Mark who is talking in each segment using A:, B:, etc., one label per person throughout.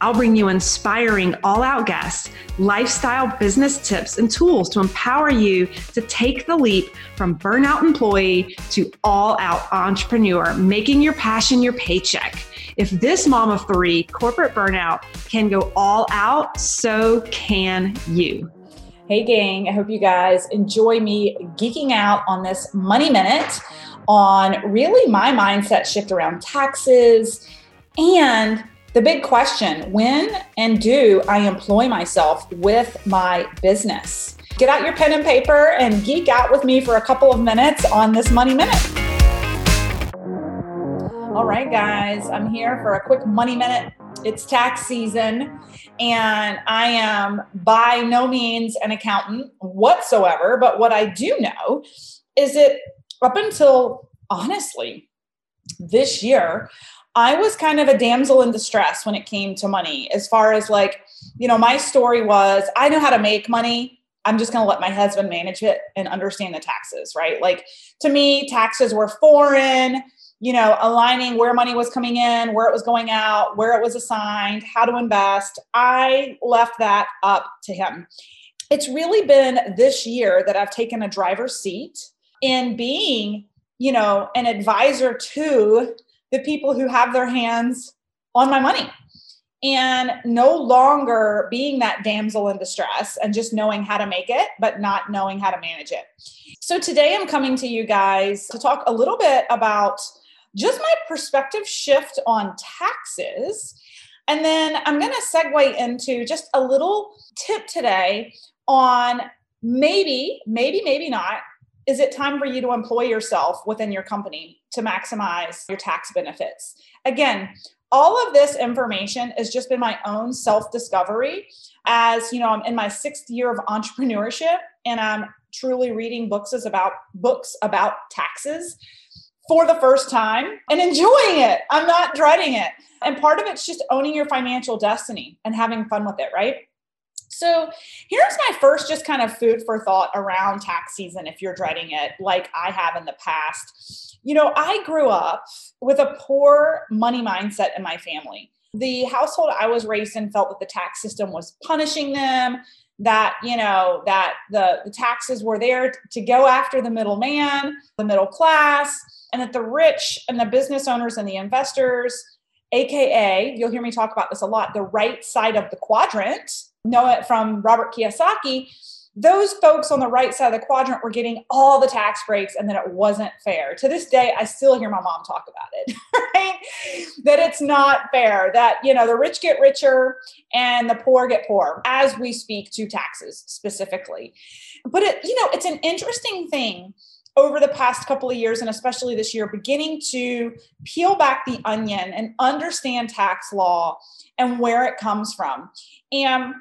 A: I'll bring you inspiring all out guests, lifestyle business tips, and tools to empower you to take the leap from burnout employee to all out entrepreneur, making your passion your paycheck. If this mom of three corporate burnout can go all out, so can you.
B: Hey, gang, I hope you guys enjoy me geeking out on this money minute on really my mindset shift around taxes and the big question when and do I employ myself with my business? Get out your pen and paper and geek out with me for a couple of minutes on this Money Minute. All right, guys, I'm here for a quick Money Minute. It's tax season, and I am by no means an accountant whatsoever. But what I do know is that up until honestly this year, I was kind of a damsel in distress when it came to money, as far as like, you know, my story was I know how to make money. I'm just going to let my husband manage it and understand the taxes, right? Like to me, taxes were foreign, you know, aligning where money was coming in, where it was going out, where it was assigned, how to invest. I left that up to him. It's really been this year that I've taken a driver's seat in being, you know, an advisor to the people who have their hands on my money and no longer being that damsel in distress and just knowing how to make it, but not knowing how to manage it. So, today I'm coming to you guys to talk a little bit about just my perspective shift on taxes. And then I'm going to segue into just a little tip today on maybe, maybe, maybe not is it time for you to employ yourself within your company to maximize your tax benefits? Again, all of this information has just been my own self discovery as you know i'm in my sixth year of entrepreneurship and i'm truly reading books about books about taxes for the first time and enjoying it. I'm not dreading it. And part of it's just owning your financial destiny and having fun with it right so here's my first just kind of food for thought around tax season if you're dreading it like I have in the past. You know, I grew up with a poor money mindset in my family. The household I was raised in felt that the tax system was punishing them, that, you know, that the, the taxes were there to go after the middleman, the middle class, and that the rich and the business owners and the investors, aka, you'll hear me talk about this a lot, the right side of the quadrant know it from Robert Kiyosaki, those folks on the right side of the quadrant were getting all the tax breaks and that it wasn't fair. To this day, I still hear my mom talk about it, right? That it's not fair, that, you know, the rich get richer and the poor get poor as we speak to taxes specifically. But it, you know, it's an interesting thing over the past couple of years and especially this year beginning to peel back the onion and understand tax law and where it comes from. And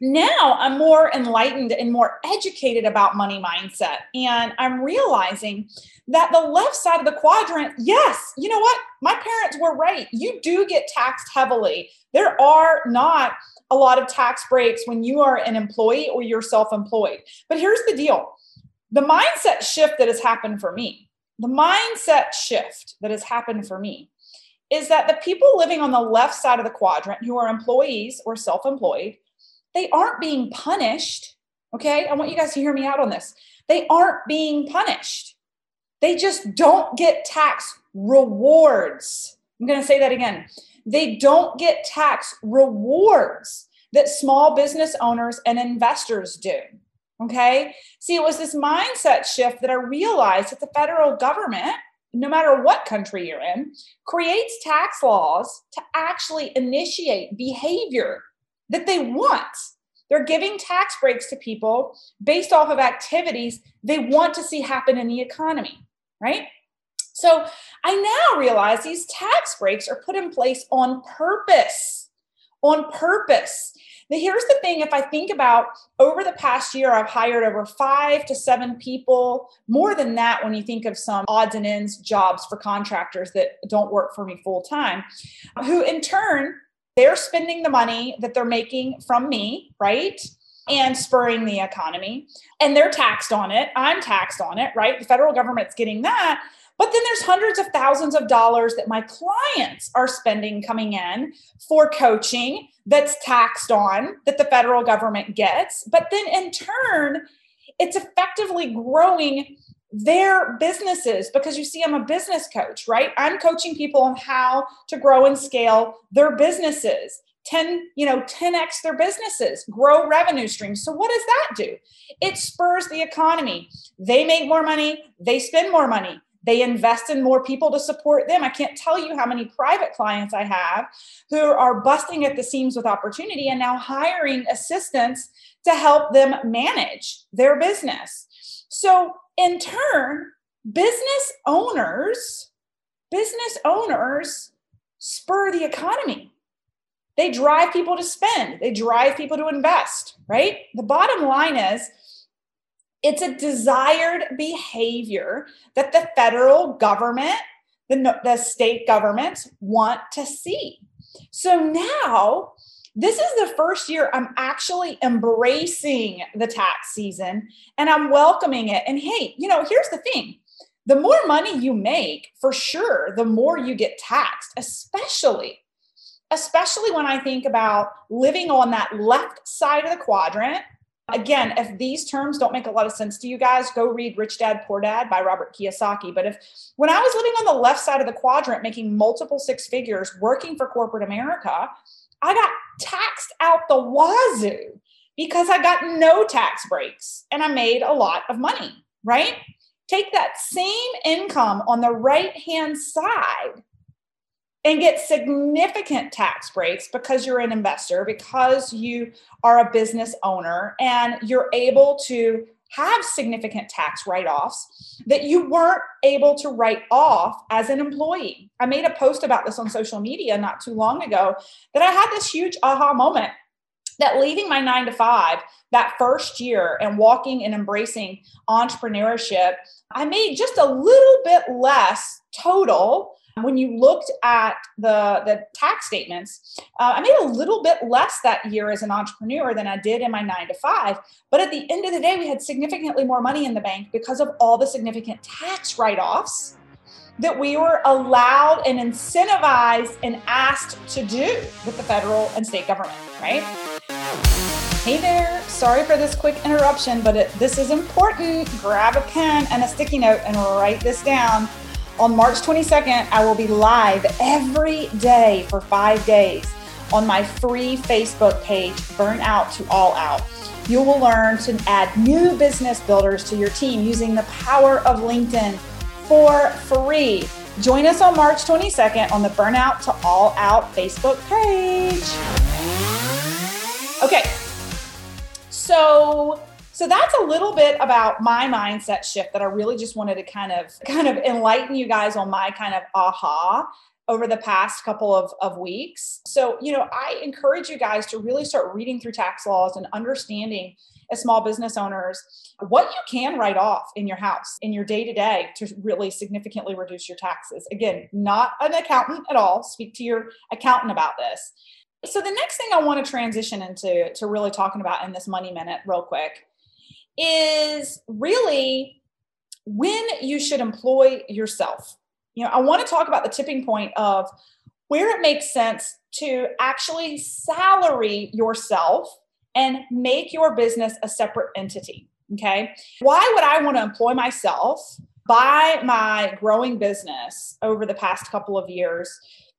B: now I'm more enlightened and more educated about money mindset. And I'm realizing that the left side of the quadrant, yes, you know what? My parents were right. You do get taxed heavily. There are not a lot of tax breaks when you are an employee or you're self employed. But here's the deal the mindset shift that has happened for me, the mindset shift that has happened for me is that the people living on the left side of the quadrant who are employees or self employed they aren't being punished. Okay. I want you guys to hear me out on this. They aren't being punished. They just don't get tax rewards. I'm going to say that again. They don't get tax rewards that small business owners and investors do. Okay. See, it was this mindset shift that I realized that the federal government, no matter what country you're in, creates tax laws to actually initiate behavior that they want. They're giving tax breaks to people based off of activities they want to see happen in the economy, right? So I now realize these tax breaks are put in place on purpose. On purpose. Now, here's the thing if I think about over the past year, I've hired over five to seven people, more than that when you think of some odds and ends jobs for contractors that don't work for me full time, who in turn, they're spending the money that they're making from me, right? and spurring the economy. And they're taxed on it. I'm taxed on it, right? The federal government's getting that. But then there's hundreds of thousands of dollars that my clients are spending coming in for coaching that's taxed on that the federal government gets. But then in turn, it's effectively growing their businesses because you see i'm a business coach right? I'm coaching people on how to grow and scale their businesses. 10 you know 10x their businesses grow revenue streams. So what does that do? It spurs the economy. They make more money they spend more money they invest in more people to support them. I can't tell you how many private clients I have who are busting at the seams with opportunity and now hiring assistants to help them manage their business. So, in turn, business owners, business owners spur the economy. They drive people to spend, they drive people to invest, right? The bottom line is it's a desired behavior that the federal government, the, the state governments want to see. So now, this is the first year I'm actually embracing the tax season and I'm welcoming it. And hey, you know, here's the thing the more money you make, for sure, the more you get taxed, especially. Especially when I think about living on that left side of the quadrant Again, if these terms don't make a lot of sense to you guys, go read Rich Dad Poor Dad by Robert Kiyosaki. But if when I was living on the left side of the quadrant, making multiple six figures, working for corporate America, I got taxed out the wazoo because I got no tax breaks and I made a lot of money, right? Take that same income on the right hand side and get significant tax breaks because you're an investor, because you are a business owner, and you're able to have significant tax write offs that you weren't able to write off as an employee. I made a post about this on social media not too long ago that I had this huge aha moment that leaving my nine to five that first year and walking and embracing entrepreneurship, I made just a little bit less total when you looked at the, the tax statements, uh, I made a little bit less that year as an entrepreneur than I did in my nine to five. But at the end of the day, we had significantly more money in the bank because of all the significant tax write offs that we were allowed and incentivized and asked to do with the federal and state government, right? Hey there, sorry for this quick interruption, but it, this is important. Grab a pen and a sticky note and write this down on March 22nd, I will be live every day for five days on my free Facebook page, Burnout to All Out. You will learn to add new business builders to your team using the power of LinkedIn for free. Join us on March 22nd on the Burnout to All Out Facebook page. Okay, so so that's a little bit about my mindset shift that I really just wanted to kind of kind of enlighten you guys on my kind of aha over the past couple of, of weeks. So, you know, I encourage you guys to really start reading through tax laws and understanding as small business owners what you can write off in your house in your day to day to really significantly reduce your taxes. Again, not an accountant at all. Speak to your accountant about this. So the next thing I want to transition into to really talking about in this money minute real quick is really when you should employ yourself. You know, I want to talk about the tipping point of where it makes sense to actually salary yourself and make your business a separate entity. Okay. Why would I want to employ myself by my growing business over the past couple of years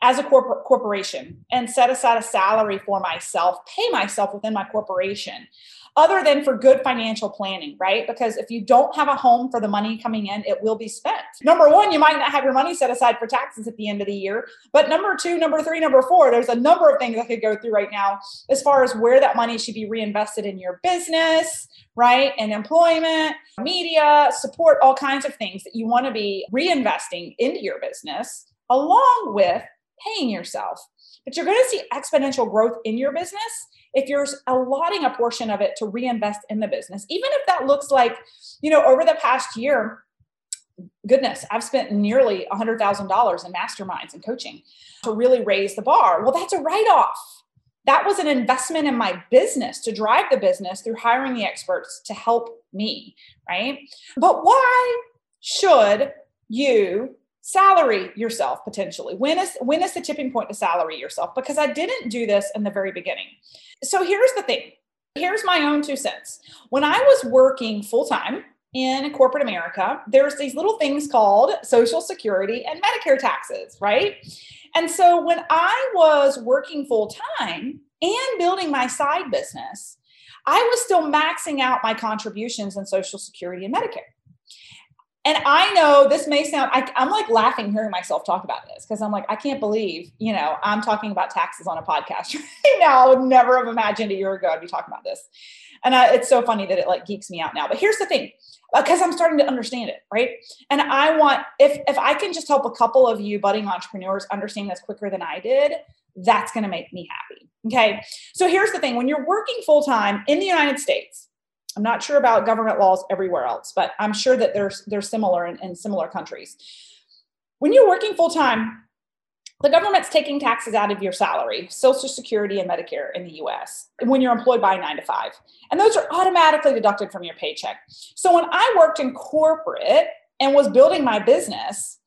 B: as a corporate corporation and set aside a salary for myself, pay myself within my corporation? Other than for good financial planning, right? Because if you don't have a home for the money coming in, it will be spent. Number one, you might not have your money set aside for taxes at the end of the year. But number two, number three, number four, there's a number of things I could go through right now as far as where that money should be reinvested in your business, right? And employment, media, support, all kinds of things that you want to be reinvesting into your business along with paying yourself. But you're going to see exponential growth in your business if you're allotting a portion of it to reinvest in the business, even if that looks like, you know, over the past year, goodness, I've spent nearly $100,000 in masterminds and coaching to really raise the bar. Well, that's a write off. That was an investment in my business to drive the business through hiring the experts to help me, right? But why should you salary yourself potentially. When is when is the tipping point to salary yourself? Because i didn't do this in the very beginning. So here's the thing. Here's my own two cents. When i was working full-time in corporate america there's these little things called social security and medicare taxes right? And so when i was working full-time and building my side business i was still maxing out my contributions in social security and medicare and I know this may sound, I, am like laughing hearing myself talk about this because I'm like, I can't believe, you know, I'm talking about taxes on a podcast right now. I would never have imagined a year ago I'd be talking about this. And I, it's so funny that it like geeks me out now. But here's the thing, uh, because I'm starting to understand it, right? And I want, if if I can just help a couple of you budding entrepreneurs understand this quicker than I did, that's going to make me happy. Okay. So here's the thing: when you're working full time in the United States, I'm not sure about government laws everywhere else, but I'm sure that there's they're similar in, in similar countries. When you're working full time, the government's taking taxes out of your salary, Social Security and Medicare in the US, when you're employed by nine to five. And those are automatically deducted from your paycheck. So when I worked in corporate and was building my business,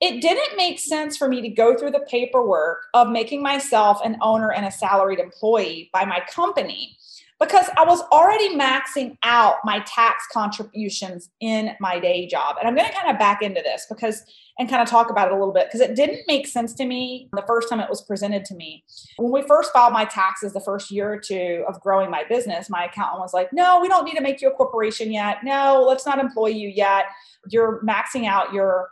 B: it didn't make sense for me to go through the paperwork of making myself an owner and a salaried employee by my company because I was already maxing out my tax contributions in my day job. And I'm going to kind of back into this because and kind of talk about it a little bit because it didn't make sense to me the first time it was presented to me. When we first filed my taxes the first year or two of growing my business, my accountant was like, "No, we don't need to make you a corporation yet. No, let's not employ you yet. You're maxing out your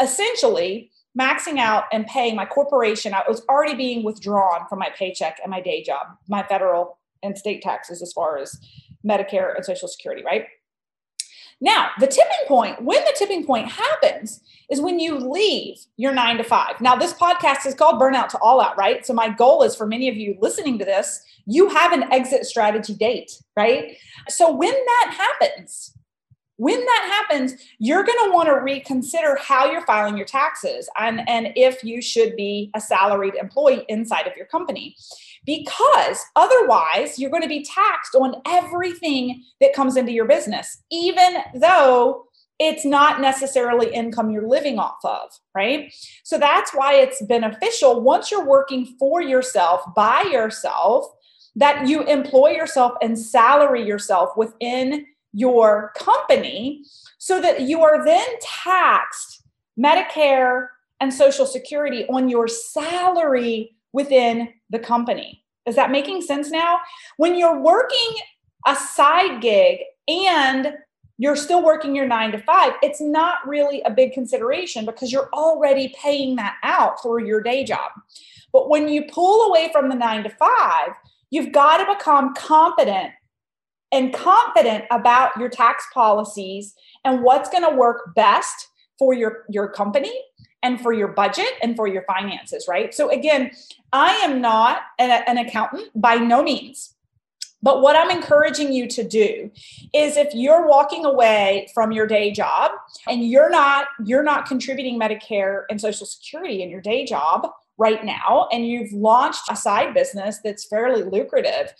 B: essentially maxing out and paying my corporation. I was already being withdrawn from my paycheck and my day job, my federal and state taxes as far as Medicare and Social Security, right? Now, the tipping point, when the tipping point happens, is when you leave your nine to five. Now, this podcast is called Burnout to All Out, right? So, my goal is for many of you listening to this, you have an exit strategy date, right? So, when that happens, when that happens, you're going to want to reconsider how you're filing your taxes and, and if you should be a salaried employee inside of your company because otherwise you're going to be taxed on everything that comes into your business, even though it's not necessarily income you're living off of, right? So that's why it's beneficial once you're working for yourself, by yourself, that you employ yourself and salary yourself within your company so that you are then taxed Medicare and Social Security on your salary within the company. Is that making sense now? When you're working a side gig and you're still working your nine to five, it's not really a big consideration because you're already paying that out through your day job. But when you pull away from the nine to five, you've got to become competent and confident about your tax policies and what's going to work best for your, your company and for your budget and for your finances, right? So, again, I am not an, an, accountant by no means. But what I'm encouraging you to do is if you're walking away from your day job and you're not you're not contributing Medicare and Social Security in your day job right now and you've launched a side business that's fairly lucrative,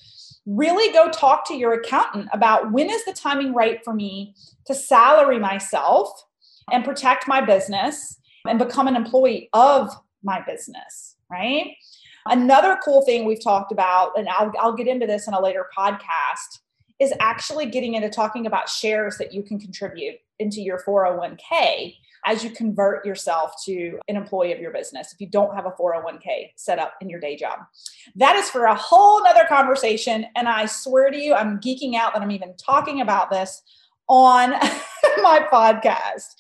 B: really go talk to your accountant about when is the timing right for me to salary myself and protect my business and become an employee of my business, right? Another cool thing we've talked about, and I'll, I'll get into this in a later podcast, is actually getting into talking about shares that you can contribute into your 401k as you convert yourself to an employee of your business if you don't have a 401k set up in your day job. That is for a whole nother conversation. And I swear to you, I'm geeking out that I'm even talking about this on my podcast.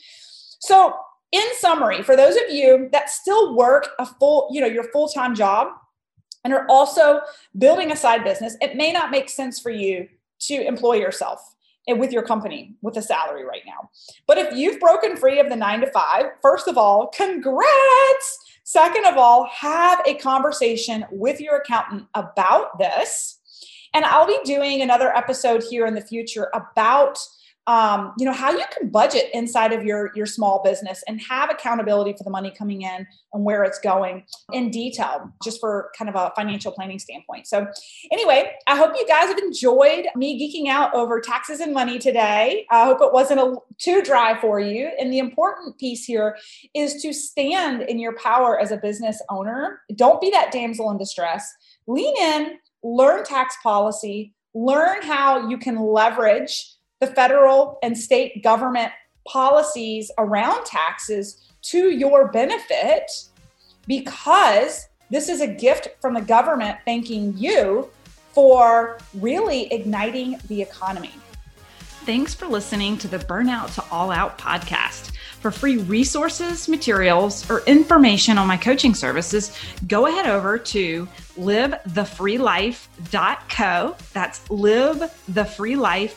B: So, in summary, for those of you that still work a full, you know, your full-time job and are also building a side business, it may not make sense for you to employ yourself and with your company with a salary right now. But if you've broken free of the nine to five, first of all, congrats. Second of all, have a conversation with your accountant about this. And I'll be doing another episode here in the future about um, you know how you can budget inside of your your small business and have accountability for the money coming in and where it's going in detail just for kind of a financial planning standpoint. So anyway i hope you guys have enjoyed me geeking out over taxes and money today. I hope it wasn't a, too dry for you. And the important piece here is to stand in your power as a business owner. Don't be that damsel in distress. Lean in learn tax policy learn how you can leverage the federal and state government policies around taxes to your benefit because this is a gift from the government thanking you for really igniting the economy.
A: Thanks for listening to the Burnout to All Out podcast. For free resources, materials, or information on my coaching services, go ahead over to livethefreelife.co. That's livethefreelife.co